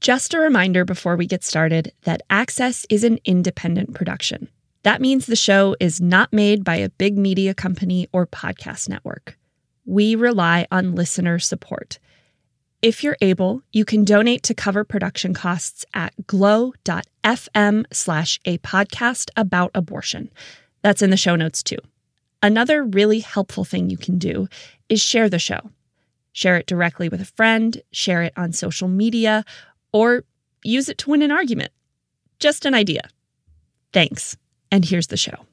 Just a reminder before we get started that Access is an independent production. That means the show is not made by a big media company or podcast network. We rely on listener support. If you're able, you can donate to cover production costs at glow.fm slash a podcast about abortion. That's in the show notes too. Another really helpful thing you can do is share the show. Share it directly with a friend, share it on social media, or use it to win an argument. Just an idea. Thanks. And here's the show.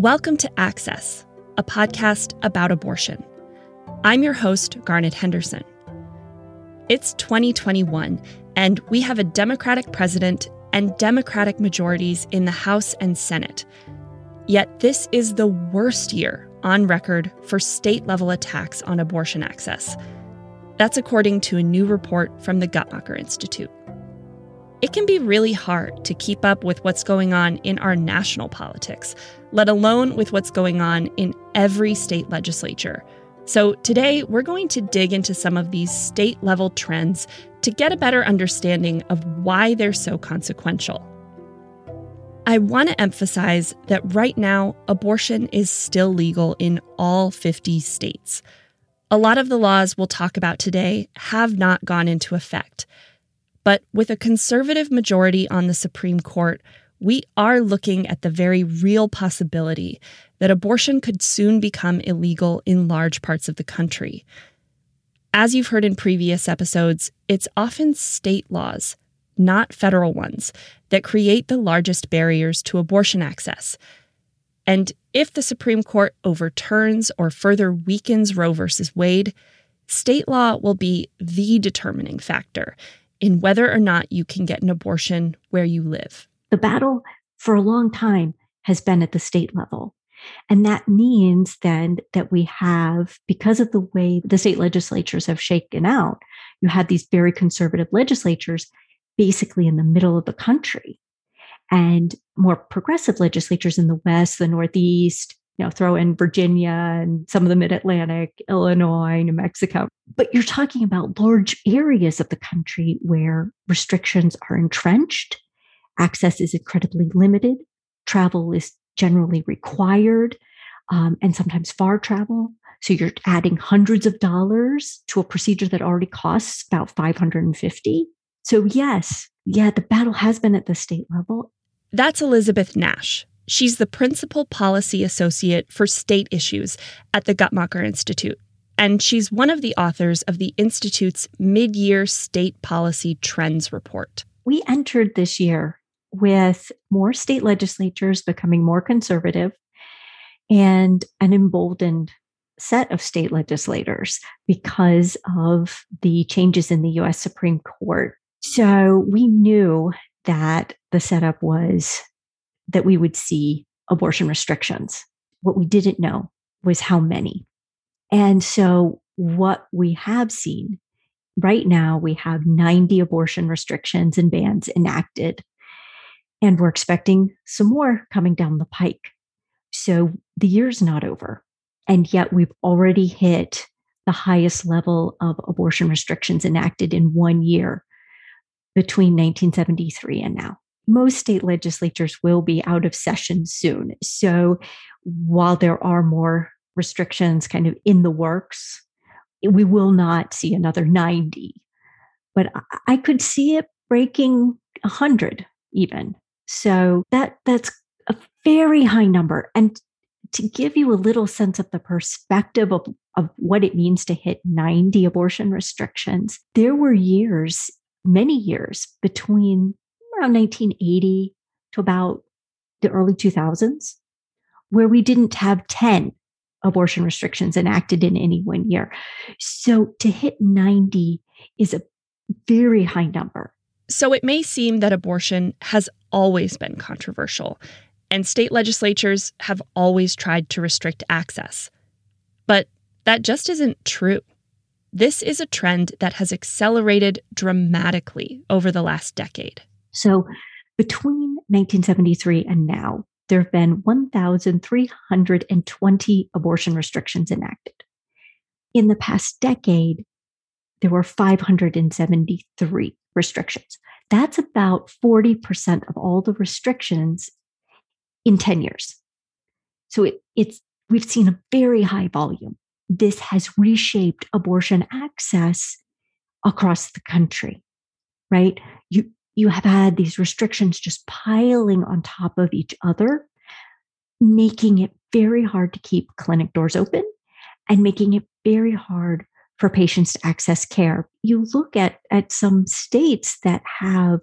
Welcome to Access, a podcast about abortion. I'm your host, Garnet Henderson. It's 2021, and we have a Democratic president and Democratic majorities in the House and Senate. Yet, this is the worst year on record for state level attacks on abortion access. That's according to a new report from the Guttmacher Institute. It can be really hard to keep up with what's going on in our national politics, let alone with what's going on in every state legislature. So, today we're going to dig into some of these state level trends to get a better understanding of why they're so consequential. I want to emphasize that right now, abortion is still legal in all 50 states. A lot of the laws we'll talk about today have not gone into effect. But with a conservative majority on the Supreme Court, we are looking at the very real possibility that abortion could soon become illegal in large parts of the country. As you've heard in previous episodes, it's often state laws, not federal ones, that create the largest barriers to abortion access. And if the Supreme Court overturns or further weakens Roe v. Wade, state law will be the determining factor in whether or not you can get an abortion where you live. The battle for a long time has been at the state level. And that means then that we have, because of the way the state legislatures have shaken out, you have these very conservative legislatures basically in the middle of the country and more progressive legislatures in the West, the Northeast, you know, throw in Virginia and some of the mid Atlantic, Illinois, New Mexico. But you're talking about large areas of the country where restrictions are entrenched, access is incredibly limited, travel is generally required, um, and sometimes far travel. So you're adding hundreds of dollars to a procedure that already costs about 550. So yes, yeah, the battle has been at the state level. That's Elizabeth Nash, She's the principal policy associate for state issues at the Guttmacher Institute, and she's one of the authors of the Institute's mid year state policy trends report. We entered this year with more state legislatures becoming more conservative and an emboldened set of state legislators because of the changes in the US Supreme Court. So we knew that the setup was that we would see abortion restrictions. What we didn't know was how many. And so, what we have seen right now, we have 90 abortion restrictions and bans enacted, and we're expecting some more coming down the pike. So, the year's not over. And yet, we've already hit the highest level of abortion restrictions enacted in one year between 1973 and now most state legislatures will be out of session soon. So while there are more restrictions kind of in the works, we will not see another 90. But I could see it breaking 100 even. So that that's a very high number. And to give you a little sense of the perspective of, of what it means to hit 90 abortion restrictions, there were years, many years between around 1980 to about the early 2000s, where we didn't have 10 abortion restrictions enacted in any one year. So to hit 90 is a very high number. So it may seem that abortion has always been controversial, and state legislatures have always tried to restrict access. But that just isn't true. This is a trend that has accelerated dramatically over the last decade. So, between 1973 and now, there have been 1,320 abortion restrictions enacted. In the past decade, there were 573 restrictions. That's about 40% of all the restrictions in 10 years. So it, it's we've seen a very high volume. This has reshaped abortion access across the country, right? You you have had these restrictions just piling on top of each other, making it very hard to keep clinic doors open and making it very hard for patients to access care. You look at, at some states that have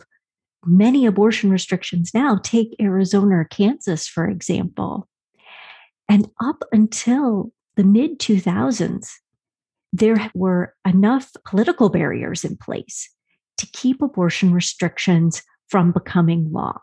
many abortion restrictions now, take Arizona or Kansas, for example. And up until the mid 2000s, there were enough political barriers in place to keep abortion restrictions from becoming law.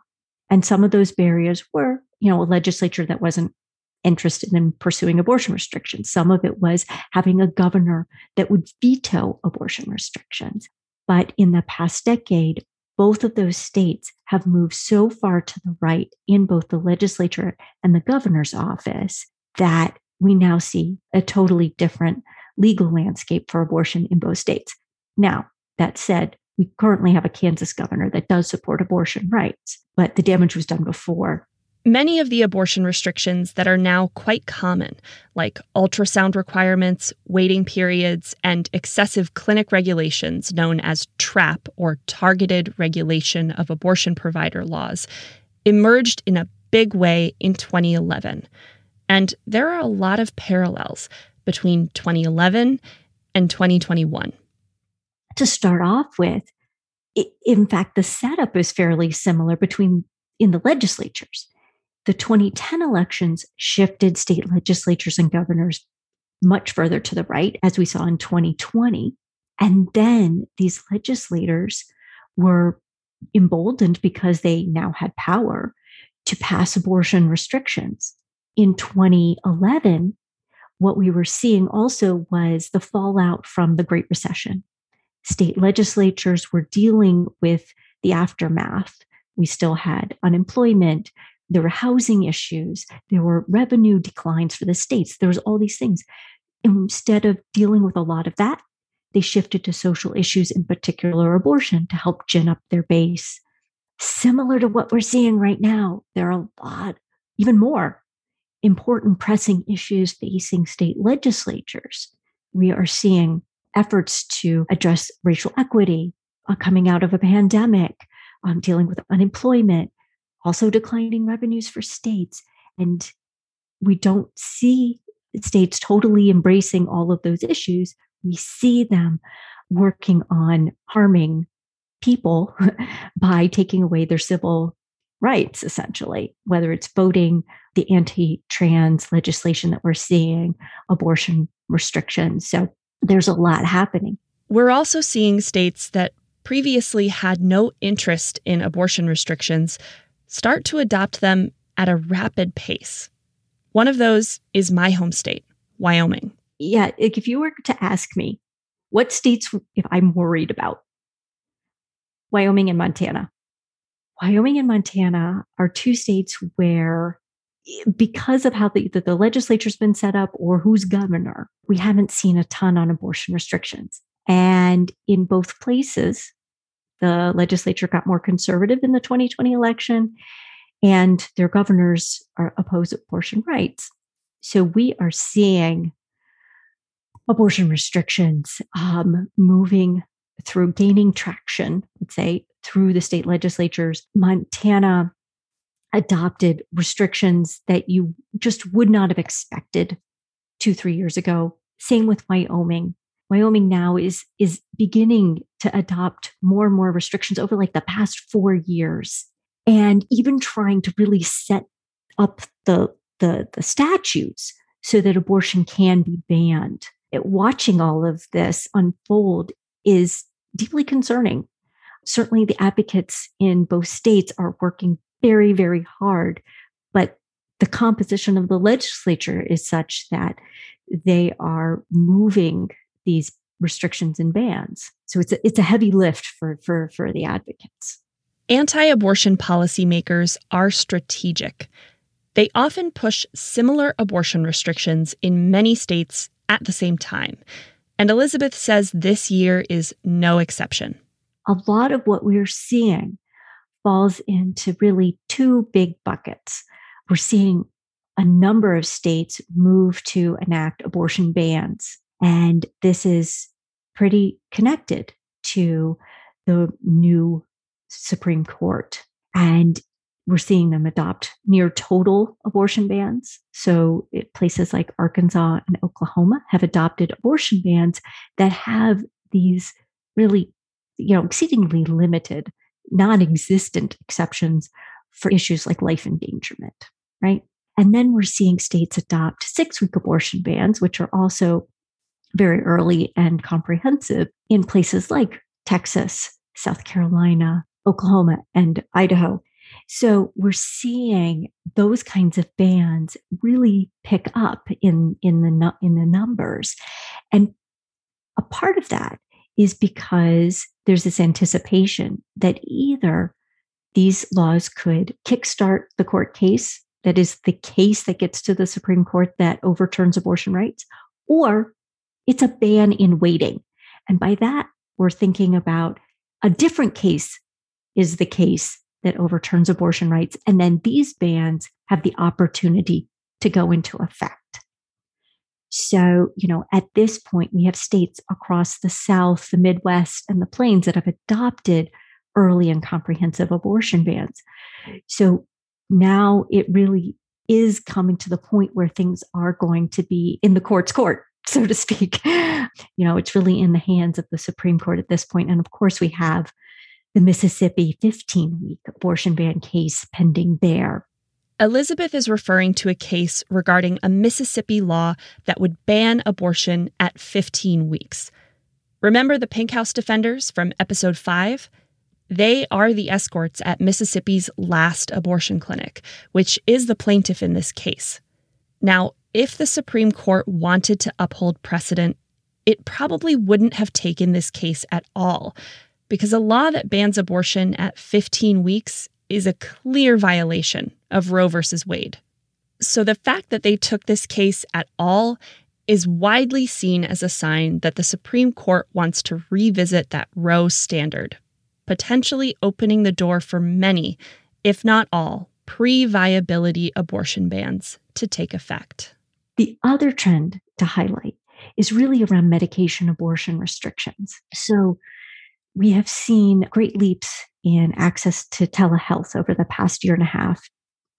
And some of those barriers were, you know, a legislature that wasn't interested in pursuing abortion restrictions. Some of it was having a governor that would veto abortion restrictions. But in the past decade, both of those states have moved so far to the right in both the legislature and the governor's office that we now see a totally different legal landscape for abortion in both states. Now, that said, we currently have a Kansas governor that does support abortion rights, but the damage was done before Many of the abortion restrictions that are now quite common, like ultrasound requirements, waiting periods, and excessive clinic regulations known as TRAP or Targeted Regulation of Abortion Provider Laws, emerged in a big way in 2011. And there are a lot of parallels between 2011 and 2021. To start off with, in fact, the setup is fairly similar between in the legislatures the 2010 elections shifted state legislatures and governors much further to the right, as we saw in 2020. And then these legislators were emboldened because they now had power to pass abortion restrictions. In 2011, what we were seeing also was the fallout from the Great Recession. State legislatures were dealing with the aftermath. We still had unemployment, there were housing issues, there were revenue declines for the states, there was all these things. Instead of dealing with a lot of that, they shifted to social issues, in particular abortion, to help gin up their base. Similar to what we're seeing right now, there are a lot, even more important pressing issues facing state legislatures. We are seeing efforts to address racial equity uh, coming out of a pandemic, um, dealing with unemployment, also declining revenues for states. And we don't see states totally embracing all of those issues. We see them working on harming people by taking away their civil rights, essentially, whether it's voting, the anti trans legislation that we're seeing, abortion restrictions. So there's a lot happening. We're also seeing states that previously had no interest in abortion restrictions start to adopt them at a rapid pace. One of those is my home state, Wyoming. Yeah, if you were to ask me what states if I'm worried about, Wyoming and Montana. Wyoming and Montana are two states where because of how the, the, the legislature's been set up or who's governor, we haven't seen a ton on abortion restrictions. And in both places, the legislature got more conservative in the 2020 election, and their governors are oppose abortion rights. So we are seeing abortion restrictions um, moving through gaining traction, let's say, through the state legislatures. Montana adopted restrictions that you just would not have expected two, three years ago. Same with Wyoming. Wyoming now is is beginning to adopt more and more restrictions over like the past 4 years and even trying to really set up the the, the statutes so that abortion can be banned. It, watching all of this unfold is deeply concerning. Certainly, the advocates in both states are working very, very hard, but the composition of the legislature is such that they are moving these restrictions and bans. So it's a, it's a heavy lift for, for, for the advocates. Anti abortion policymakers are strategic. They often push similar abortion restrictions in many states at the same time. And Elizabeth says this year is no exception. A lot of what we're seeing falls into really two big buckets. We're seeing a number of states move to enact abortion bans. And this is pretty connected to the new Supreme Court. And we're seeing them adopt near total abortion bans. So it, places like Arkansas and Oklahoma have adopted abortion bans that have these really, you know, exceedingly limited, non-existent exceptions for issues like life endangerment, right? And then we're seeing states adopt six-week abortion bans, which are also very early and comprehensive in places like Texas, South Carolina, Oklahoma, and Idaho. So we're seeing those kinds of bans really pick up in, in the in the numbers. And a part of that is because there's this anticipation that either these laws could kickstart the court case, that is the case that gets to the Supreme Court that overturns abortion rights, or it's a ban in waiting. And by that, we're thinking about a different case is the case that overturns abortion rights. And then these bans have the opportunity to go into effect. So, you know, at this point, we have states across the South, the Midwest, and the Plains that have adopted early and comprehensive abortion bans. So now it really is coming to the point where things are going to be in the court's court, so to speak. You know, it's really in the hands of the Supreme Court at this point. And of course, we have the Mississippi 15 week abortion ban case pending there. Elizabeth is referring to a case regarding a Mississippi law that would ban abortion at 15 weeks. Remember the Pink House defenders from episode 5? They are the escorts at Mississippi's last abortion clinic, which is the plaintiff in this case. Now, if the Supreme Court wanted to uphold precedent, it probably wouldn't have taken this case at all because a law that bans abortion at 15 weeks is a clear violation of Roe versus Wade. So the fact that they took this case at all is widely seen as a sign that the Supreme Court wants to revisit that Roe standard, potentially opening the door for many, if not all, pre viability abortion bans to take effect. The other trend to highlight is really around medication abortion restrictions. So, we have seen great leaps in access to telehealth over the past year and a half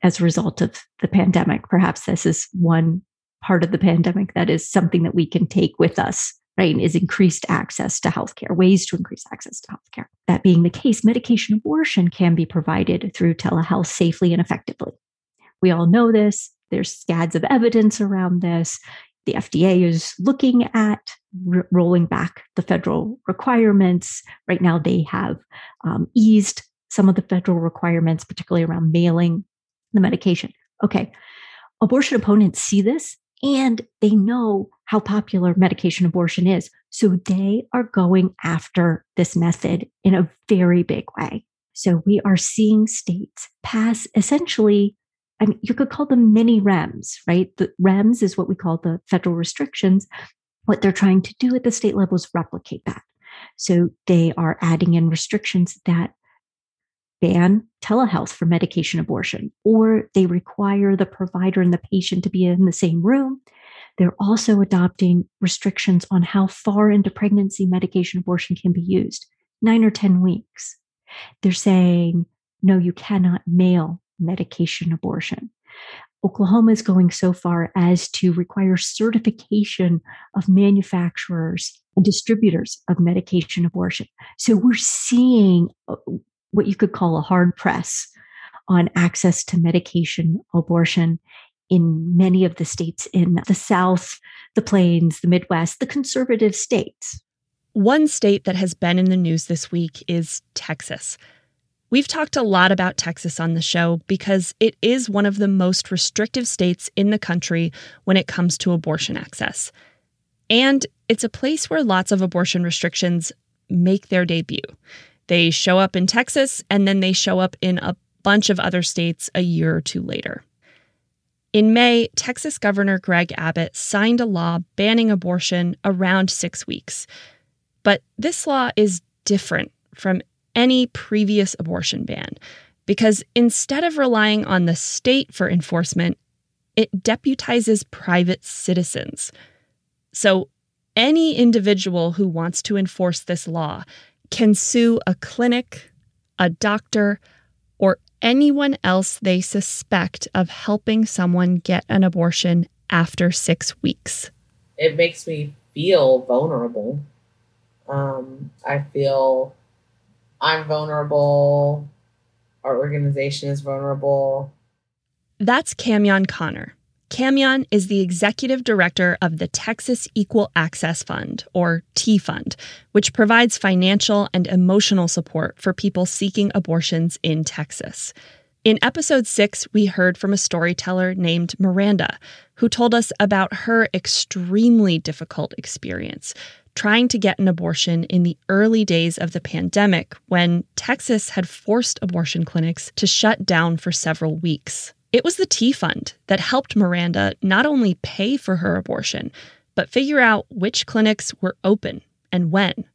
as a result of the pandemic. Perhaps this is one part of the pandemic that is something that we can take with us, right? Is increased access to healthcare, ways to increase access to healthcare. That being the case, medication abortion can be provided through telehealth safely and effectively. We all know this. There's scads of evidence around this the FDA is looking at r- rolling back the federal requirements. Right now, they have um, eased some of the federal requirements, particularly around mailing the medication. Okay, abortion opponents see this and they know how popular medication abortion is. So they are going after this method in a very big way. So we are seeing states pass essentially I mean, you could call them mini REMS, right? The REMS is what we call the federal restrictions. What they're trying to do at the state level is replicate that. So they are adding in restrictions that ban telehealth for medication abortion, or they require the provider and the patient to be in the same room. They're also adopting restrictions on how far into pregnancy medication abortion can be used nine or 10 weeks. They're saying, no, you cannot mail medication abortion. Oklahoma is going so far as to require certification of manufacturers and distributors of medication abortion. So we're seeing uh, what you could call a hard press on access to medication abortion in many of the states in the South, the Plains, the Midwest, the conservative states. One state that has been in the news this week is Texas. We've talked a lot about Texas on the show because it is one of the most restrictive states in the country when it comes to abortion access. And it's a place where lots of abortion restrictions make their debut. They show up in Texas and then they show up in a bunch of other states a year or two later. In May, Texas Governor Greg Abbott signed a law banning abortion around six weeks. But this law is different from any previous abortion ban because instead of relying on the state for enforcement, it deputizes private citizens. So, any individual who wants to enforce this law can sue a clinic, a doctor, or anyone else they suspect of helping someone get an abortion after six weeks. It makes me feel vulnerable um, I feel I'm vulnerable. Our organization is vulnerable. That's Kamyon Conner. Kamyon is the executive director of the Texas Equal Access Fund, or T Fund, which provides financial and emotional support for people seeking abortions in Texas. In episode six, we heard from a storyteller named Miranda, who told us about her extremely difficult experience trying to get an abortion in the early days of the pandemic when Texas had forced abortion clinics to shut down for several weeks. It was the T Fund that helped Miranda not only pay for her abortion, but figure out which clinics were open and when.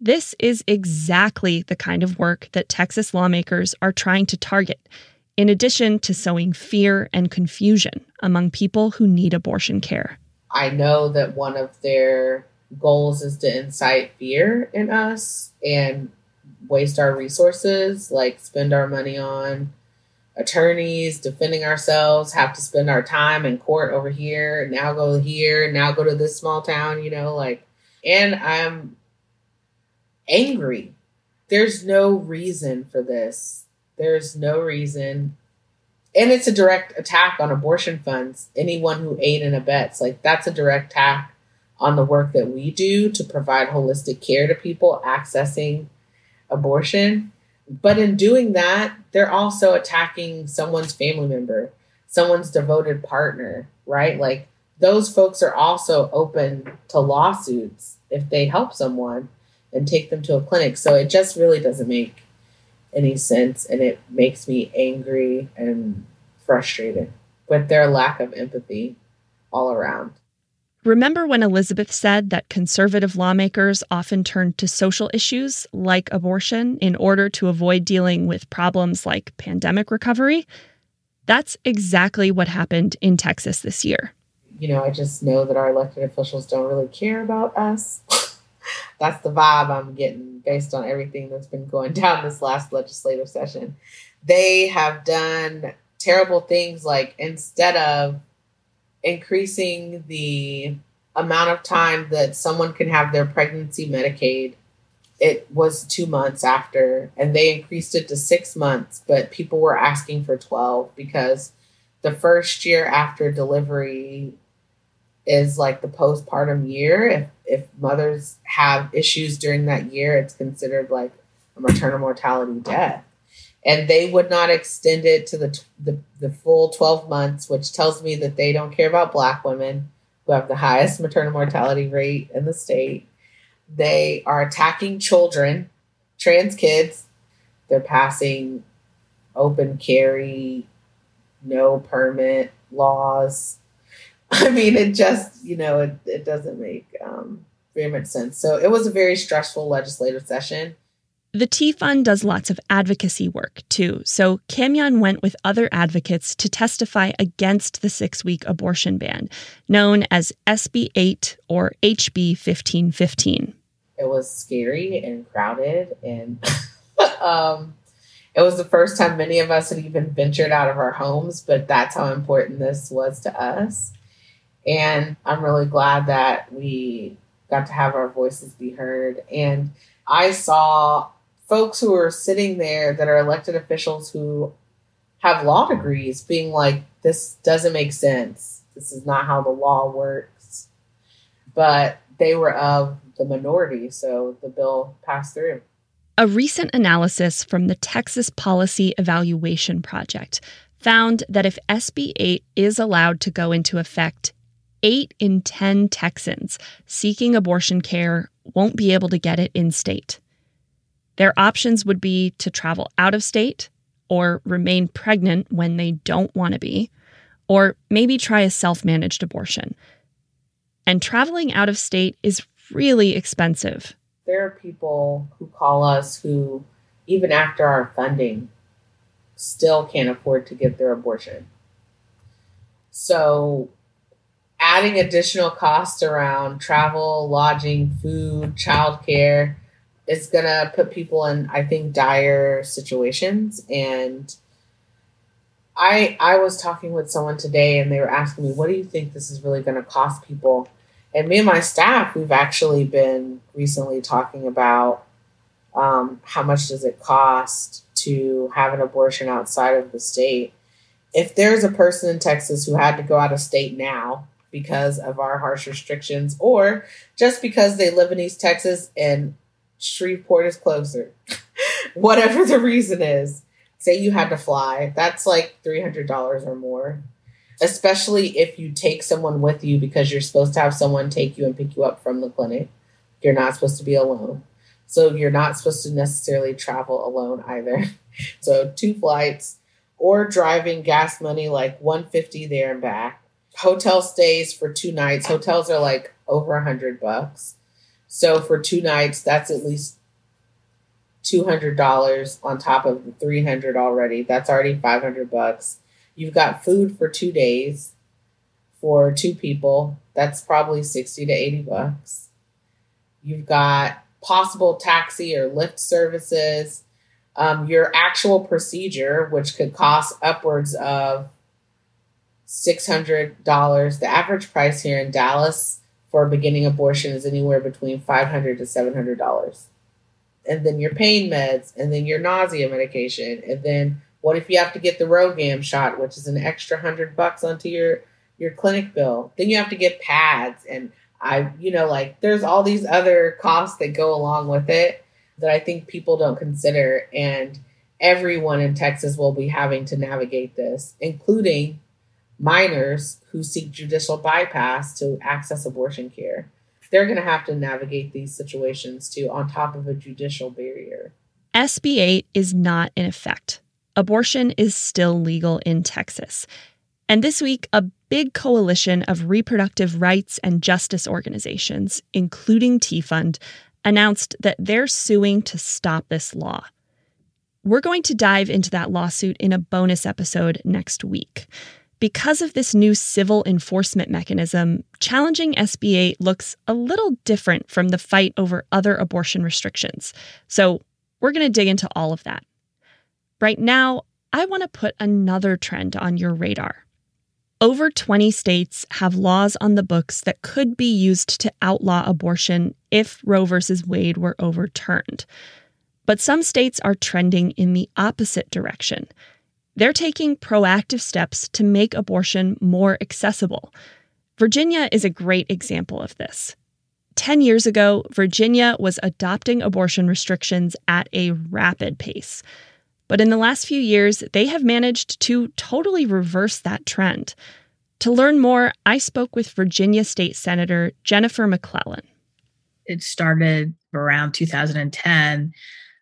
This is exactly the kind of work that Texas lawmakers are trying to target, in addition to sowing fear and confusion among people who need abortion care. I know that one of their goals is to incite fear in us and waste our resources, like spend our money on attorneys, defending ourselves, have to spend our time in court over here, now go here, now go to this small town, you know, like, and I'm angry. There's no reason for this. There's no reason. And it's a direct attack on abortion funds. Anyone who aid and abets, like, that's a direct attack on the work that we do to provide holistic care to people accessing abortion. But in doing that, they're also attacking someone's family member, someone's devoted partner, right? Like those folks are also open to lawsuits if they help someone and take them to a clinic. So it just really doesn't make any sense and it makes me angry and frustrated with their lack of empathy all around. Remember when Elizabeth said that conservative lawmakers often turn to social issues like abortion in order to avoid dealing with problems like pandemic recovery? That's exactly what happened in Texas this year. You know, I just know that our elected officials don't really care about us. that's the vibe I'm getting based on everything that's been going down this last legislative session. They have done terrible things like instead of increasing the amount of time that someone can have their pregnancy Medicaid. It was two months after, and they increased it to six months, but people were asking for 12 because the first year after delivery is like the postpartum year. If, if mothers have issues during that year, it's considered like a maternal mortality death and they would not extend it to the, the, the full 12 months which tells me that they don't care about black women who have the highest maternal mortality rate in the state. They are attacking children trans kids. They're passing open carry no permit laws. I mean it just you know it, it doesn't make um, very much sense. So it was a very stressful legislative session the T Fund does lots of advocacy work too, so Kamyon went with other advocates to testify against the six week abortion ban, known as SB 8 or HB 1515. It was scary and crowded, and um, it was the first time many of us had even ventured out of our homes, but that's how important this was to us. And I'm really glad that we got to have our voices be heard. And I saw folks who are sitting there that are elected officials who have law degrees being like, this doesn't make sense. This is not how the law works. But they were of the minority. So the bill passed through. A recent analysis from the Texas Policy Evaluation Project found that if SB 8 is allowed to go into effect, 8 in 10 Texans seeking abortion care won't be able to get it in state. Their options would be to travel out of state or remain pregnant when they don't want to be, or maybe try a self managed abortion. And traveling out of state is really expensive. There are people who call us who, even after our funding, still can't afford to get their abortion. So, adding additional costs around travel, lodging, food, childcare going to put people in, I think, dire situations. And I I was talking with someone today, and they were asking me, "What do you think this is really going to cost people?" And me and my staff, we've actually been recently talking about um, how much does it cost to have an abortion outside of the state. If there's a person in Texas who had to go out of state now because of our harsh restrictions, or just because they live in East Texas and Shreveport is closer, whatever the reason is, say you had to fly, that's like $300 or more. Especially if you take someone with you because you're supposed to have someone take you and pick you up from the clinic. You're not supposed to be alone. So you're not supposed to necessarily travel alone either. So two flights or driving gas money like 150 there and back. Hotel stays for two nights. Hotels are like over a hundred bucks. So for two nights, that's at least two hundred dollars on top of the three hundred already. That's already five hundred bucks. You've got food for two days for two people. That's probably sixty to eighty bucks. You've got possible taxi or Lyft services, um, your actual procedure, which could cost upwards of $600. The average price here in Dallas for a beginning abortion is anywhere between $500 to $700. And then your pain meds, and then your nausea medication, and then what if you have to get the RhoGAM shot, which is an extra hundred bucks onto your your clinic bill? Then you have to get pads and I, you know, like there's all these other costs that go along with it that I think people don't consider. And everyone in Texas will be having to navigate this, including minors who seek judicial bypass to access abortion care. They're going to have to navigate these situations too, on top of a judicial barrier. SB 8 is not in effect. Abortion is still legal in Texas. And this week, a big coalition of reproductive rights and justice organizations, including T Fund, announced that they're suing to stop this law. We're going to dive into that lawsuit in a bonus episode next week. Because of this new civil enforcement mechanism, challenging SB 8 looks a little different from the fight over other abortion restrictions. So, we're going to dig into all of that. Right now, I want to put another trend on your radar. Over 20 states have laws on the books that could be used to outlaw abortion if Roe v. Wade were overturned. But some states are trending in the opposite direction. They're taking proactive steps to make abortion more accessible. Virginia is a great example of this. 10 years ago, Virginia was adopting abortion restrictions at a rapid pace. But in the last few years, they have managed to totally reverse that trend. To learn more, I spoke with Virginia State Senator Jennifer McClellan. It started around 2010.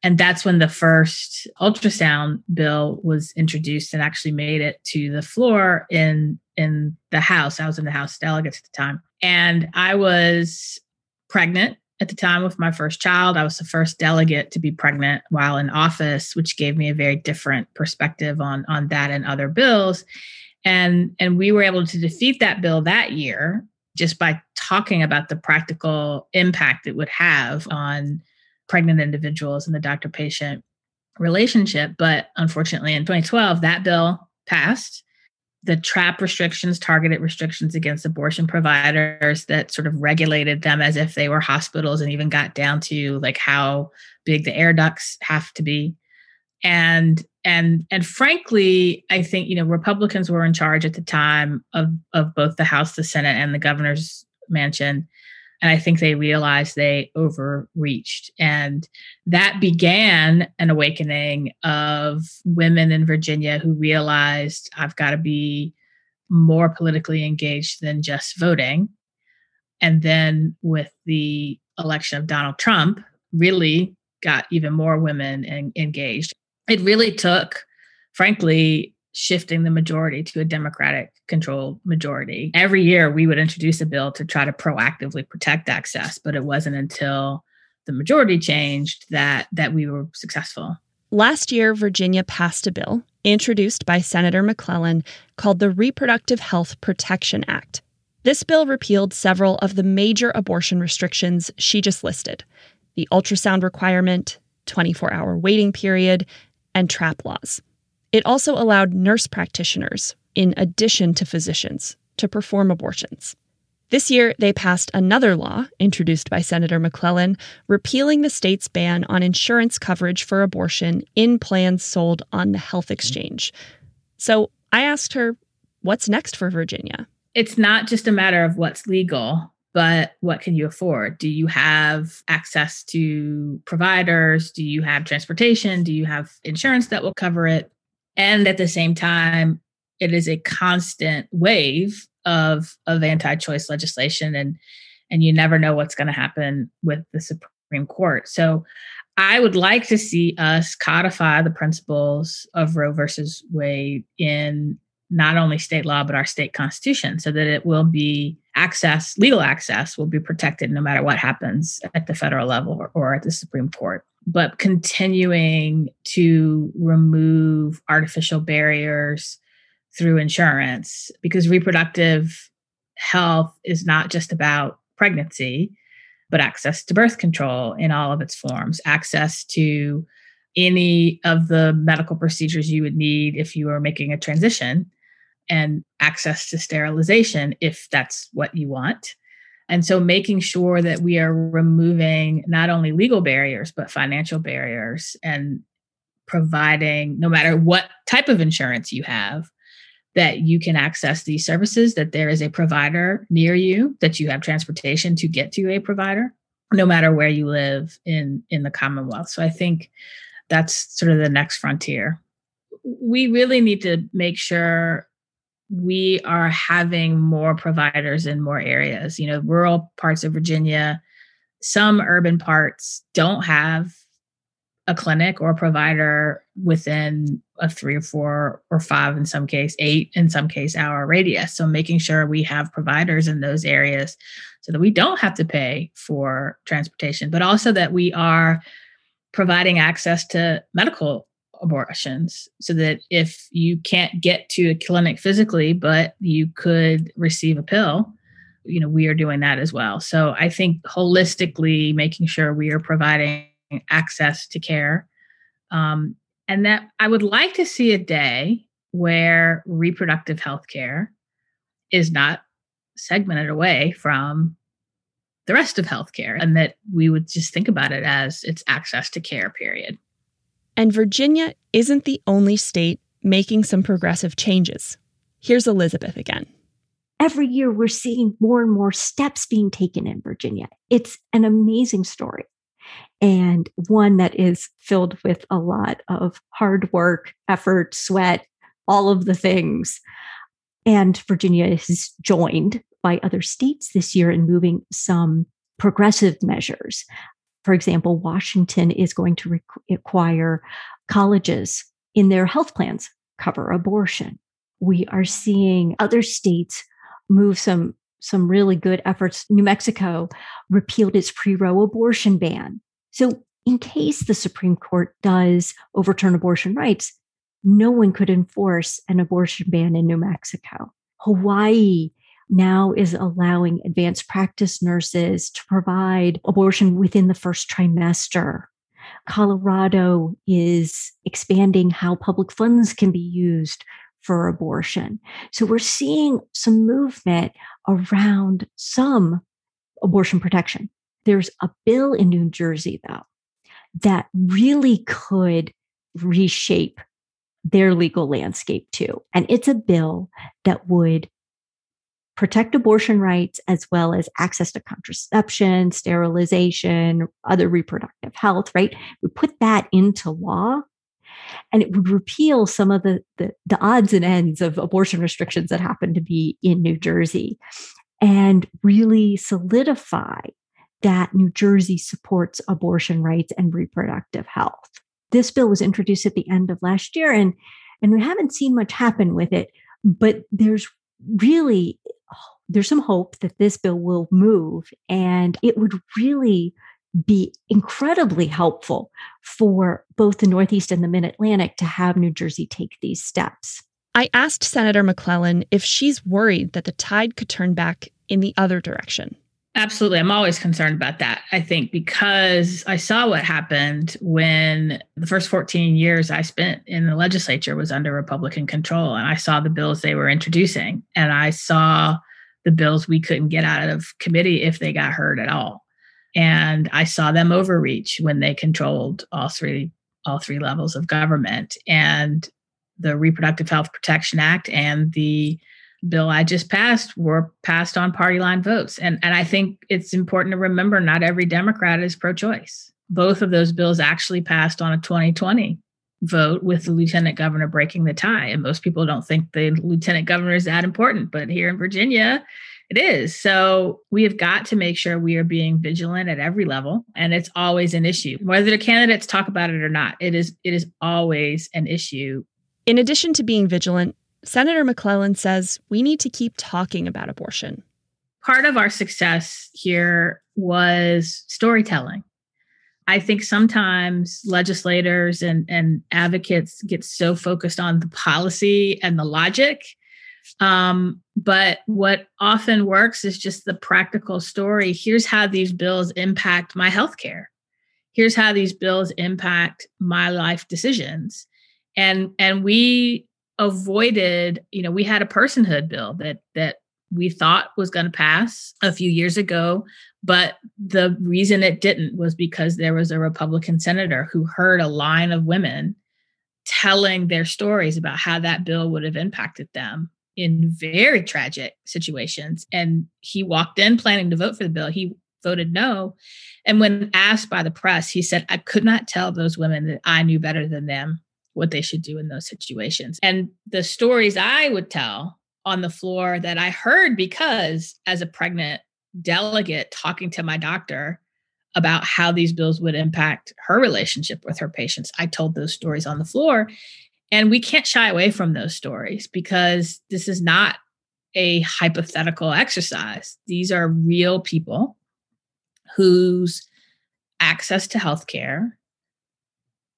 And that's when the first ultrasound bill was introduced and actually made it to the floor in in the House. I was in the House delegates at the time. And I was pregnant at the time with my first child. I was the first delegate to be pregnant while in office, which gave me a very different perspective on on that and other bills. And and we were able to defeat that bill that year just by talking about the practical impact it would have on pregnant individuals and the doctor patient relationship. But unfortunately, in 2012, that bill passed the trap restrictions, targeted restrictions against abortion providers that sort of regulated them as if they were hospitals and even got down to like how big the air ducts have to be. And and and frankly, I think you know Republicans were in charge at the time of of both the House, the Senate, and the governor's mansion. And I think they realized they overreached. And that began an awakening of women in Virginia who realized I've got to be more politically engaged than just voting. And then with the election of Donald Trump, really got even more women en- engaged. It really took, frankly, shifting the majority to a Democratic controlled majority. Every year we would introduce a bill to try to proactively protect access, but it wasn't until the majority changed that that we were successful. Last year Virginia passed a bill introduced by Senator McClellan called the Reproductive Health Protection Act. This bill repealed several of the major abortion restrictions she just listed the ultrasound requirement, 24 hour waiting period, and trap laws. It also allowed nurse practitioners, in addition to physicians, to perform abortions. This year, they passed another law introduced by Senator McClellan, repealing the state's ban on insurance coverage for abortion in plans sold on the health exchange. So I asked her, what's next for Virginia? It's not just a matter of what's legal, but what can you afford? Do you have access to providers? Do you have transportation? Do you have insurance that will cover it? And at the same time, it is a constant wave of of anti-choice legislation and and you never know what's going to happen with the Supreme Court. So I would like to see us codify the principles of Roe versus Wade in not only state law but our state constitution so that it will be access legal access will be protected no matter what happens at the federal level or, or at the Supreme Court but continuing to remove artificial barriers through insurance because reproductive health is not just about pregnancy, but access to birth control in all of its forms, access to any of the medical procedures you would need if you are making a transition, and access to sterilization if that's what you want. And so making sure that we are removing not only legal barriers, but financial barriers and providing, no matter what type of insurance you have, that you can access these services, that there is a provider near you, that you have transportation to get to a provider, no matter where you live in, in the Commonwealth. So I think that's sort of the next frontier. We really need to make sure we are having more providers in more areas. You know, rural parts of Virginia, some urban parts don't have a clinic or a provider within a three or four or five in some case eight in some case hour radius. So making sure we have providers in those areas so that we don't have to pay for transportation but also that we are providing access to medical abortions so that if you can't get to a clinic physically but you could receive a pill you know we are doing that as well. So i think holistically making sure we are providing access to care um, and that i would like to see a day where reproductive health care is not segmented away from the rest of healthcare and that we would just think about it as it's access to care period and Virginia isn't the only state making some progressive changes. Here's Elizabeth again. Every year, we're seeing more and more steps being taken in Virginia. It's an amazing story and one that is filled with a lot of hard work, effort, sweat, all of the things. And Virginia is joined by other states this year in moving some progressive measures for example, Washington is going to require colleges in their health plans cover abortion. We are seeing other states move some some really good efforts. New Mexico repealed its pre-Roe abortion ban. So in case the Supreme Court does overturn abortion rights, no one could enforce an abortion ban in New Mexico. Hawaii now is allowing advanced practice nurses to provide abortion within the first trimester. Colorado is expanding how public funds can be used for abortion. So we're seeing some movement around some abortion protection. There's a bill in New Jersey, though, that really could reshape their legal landscape too. And it's a bill that would protect abortion rights as well as access to contraception, sterilization, other reproductive health, right? We put that into law and it would repeal some of the, the, the odds and ends of abortion restrictions that happen to be in New Jersey and really solidify that New Jersey supports abortion rights and reproductive health. This bill was introduced at the end of last year and and we haven't seen much happen with it, but there's really there's some hope that this bill will move and it would really be incredibly helpful for both the Northeast and the Mid Atlantic to have New Jersey take these steps. I asked Senator McClellan if she's worried that the tide could turn back in the other direction. Absolutely. I'm always concerned about that. I think because I saw what happened when the first 14 years I spent in the legislature was under Republican control. And I saw the bills they were introducing. And I saw the bills we couldn't get out of committee if they got heard at all. And I saw them overreach when they controlled all three all three levels of government. And the Reproductive Health Protection Act and the bill I just passed were passed on party line votes. And, and I think it's important to remember not every Democrat is pro choice. Both of those bills actually passed on a 2020 vote with the lieutenant governor breaking the tie. And most people don't think the lieutenant governor is that important, but here in Virginia, it is. So we have got to make sure we are being vigilant at every level. And it's always an issue. Whether the candidates talk about it or not, it is it is always an issue. In addition to being vigilant, Senator McClellan says we need to keep talking about abortion. Part of our success here was storytelling. I think sometimes legislators and, and advocates get so focused on the policy and the logic. Um, but what often works is just the practical story. Here's how these bills impact my healthcare. Here's how these bills impact my life decisions. And and we avoided, you know, we had a personhood bill that that we thought was going to pass a few years ago, but the reason it didn't was because there was a Republican senator who heard a line of women telling their stories about how that bill would have impacted them in very tragic situations. And he walked in planning to vote for the bill. He voted no. And when asked by the press, he said, I could not tell those women that I knew better than them what they should do in those situations. And the stories I would tell on the floor that I heard because as a pregnant delegate talking to my doctor about how these bills would impact her relationship with her patients, I told those stories on the floor. And we can't shy away from those stories because this is not a hypothetical exercise. These are real people whose access to healthcare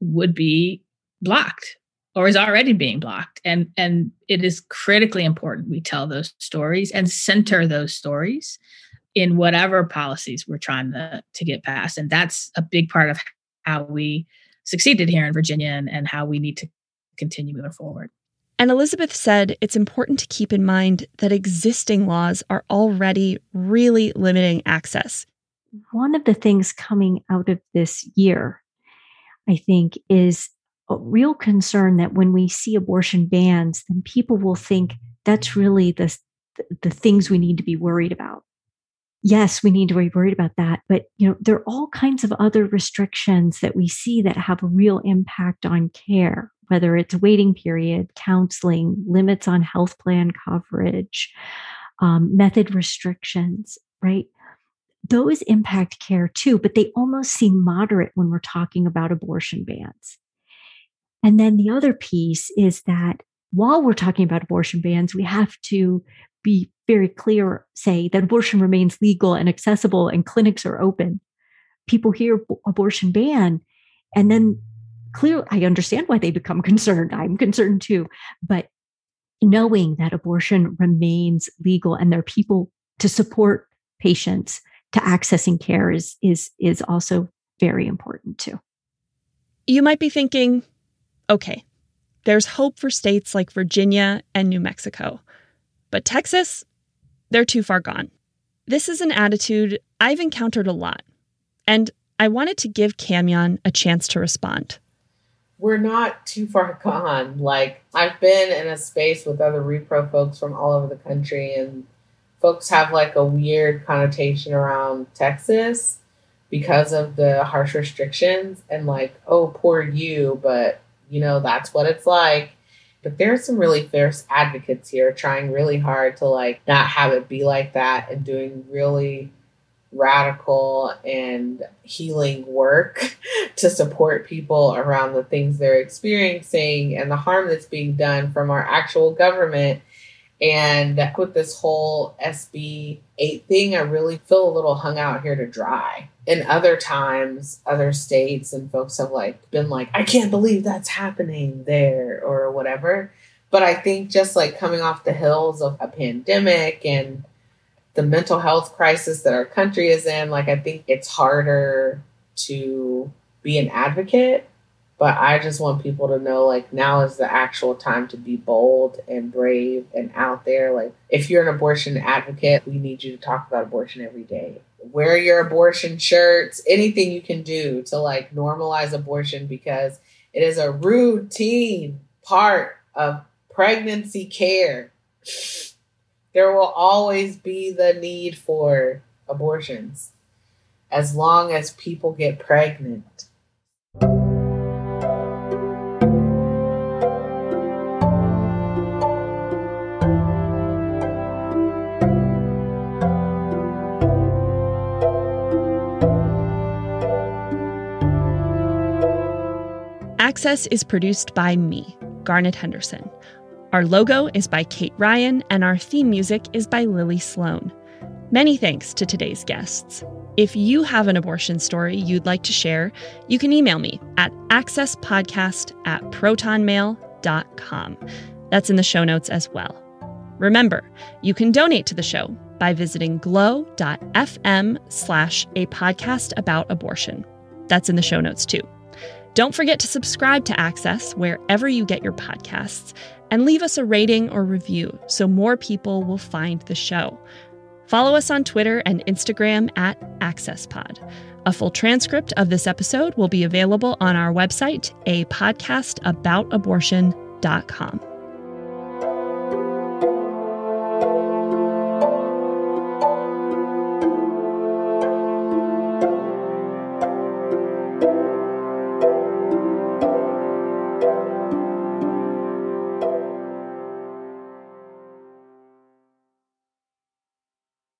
would be blocked or is already being blocked. And and it is critically important we tell those stories and center those stories in whatever policies we're trying to, to get passed. And that's a big part of how we succeeded here in virginia and, and how we need to continue moving forward. And Elizabeth said it's important to keep in mind that existing laws are already really limiting access. One of the things coming out of this year, I think, is a real concern that when we see abortion bans, then people will think that's really the, the things we need to be worried about. Yes, we need to be worried about that, but you know there are all kinds of other restrictions that we see that have a real impact on care, whether it's waiting period, counseling, limits on health plan coverage, um, method restrictions, right? Those impact care too, but they almost seem moderate when we're talking about abortion bans. And then the other piece is that while we're talking about abortion bans, we have to be very clear, say that abortion remains legal and accessible and clinics are open. People hear abortion ban and then clearly I understand why they become concerned. I'm concerned too. But knowing that abortion remains legal and there are people to support patients to accessing care is is is also very important too. You might be thinking, okay, there's hope for states like Virginia and New Mexico. But Texas, they're too far gone. This is an attitude I've encountered a lot, and I wanted to give Kamyon a chance to respond. We're not too far gone. Like, I've been in a space with other repro folks from all over the country, and folks have like a weird connotation around Texas because of the harsh restrictions and like, oh, poor you, but you know, that's what it's like. But there are some really fierce advocates here trying really hard to like not have it be like that and doing really radical and healing work to support people around the things they're experiencing and the harm that's being done from our actual government and with this whole SB 8 thing, I really feel a little hung out here to dry. In other times, other states and folks have like been like, I can't believe that's happening there or whatever. But I think just like coming off the hills of a pandemic and the mental health crisis that our country is in, like I think it's harder to be an advocate but I just want people to know like now is the actual time to be bold and brave and out there. Like if you're an abortion advocate, we need you to talk about abortion every day. Wear your abortion shirts, anything you can do to like normalize abortion because it is a routine part of pregnancy care. There will always be the need for abortions as long as people get pregnant. Access is produced by me, Garnet Henderson. Our logo is by Kate Ryan, and our theme music is by Lily Sloan. Many thanks to today's guests. If you have an abortion story you'd like to share, you can email me at accesspodcast at protonmail.com. That's in the show notes as well. Remember, you can donate to the show by visiting glow.fm slash a podcast about abortion. That's in the show notes too. Don't forget to subscribe to Access wherever you get your podcasts and leave us a rating or review so more people will find the show. Follow us on Twitter and Instagram at AccessPod. A full transcript of this episode will be available on our website, a podcastaboutabortion.com.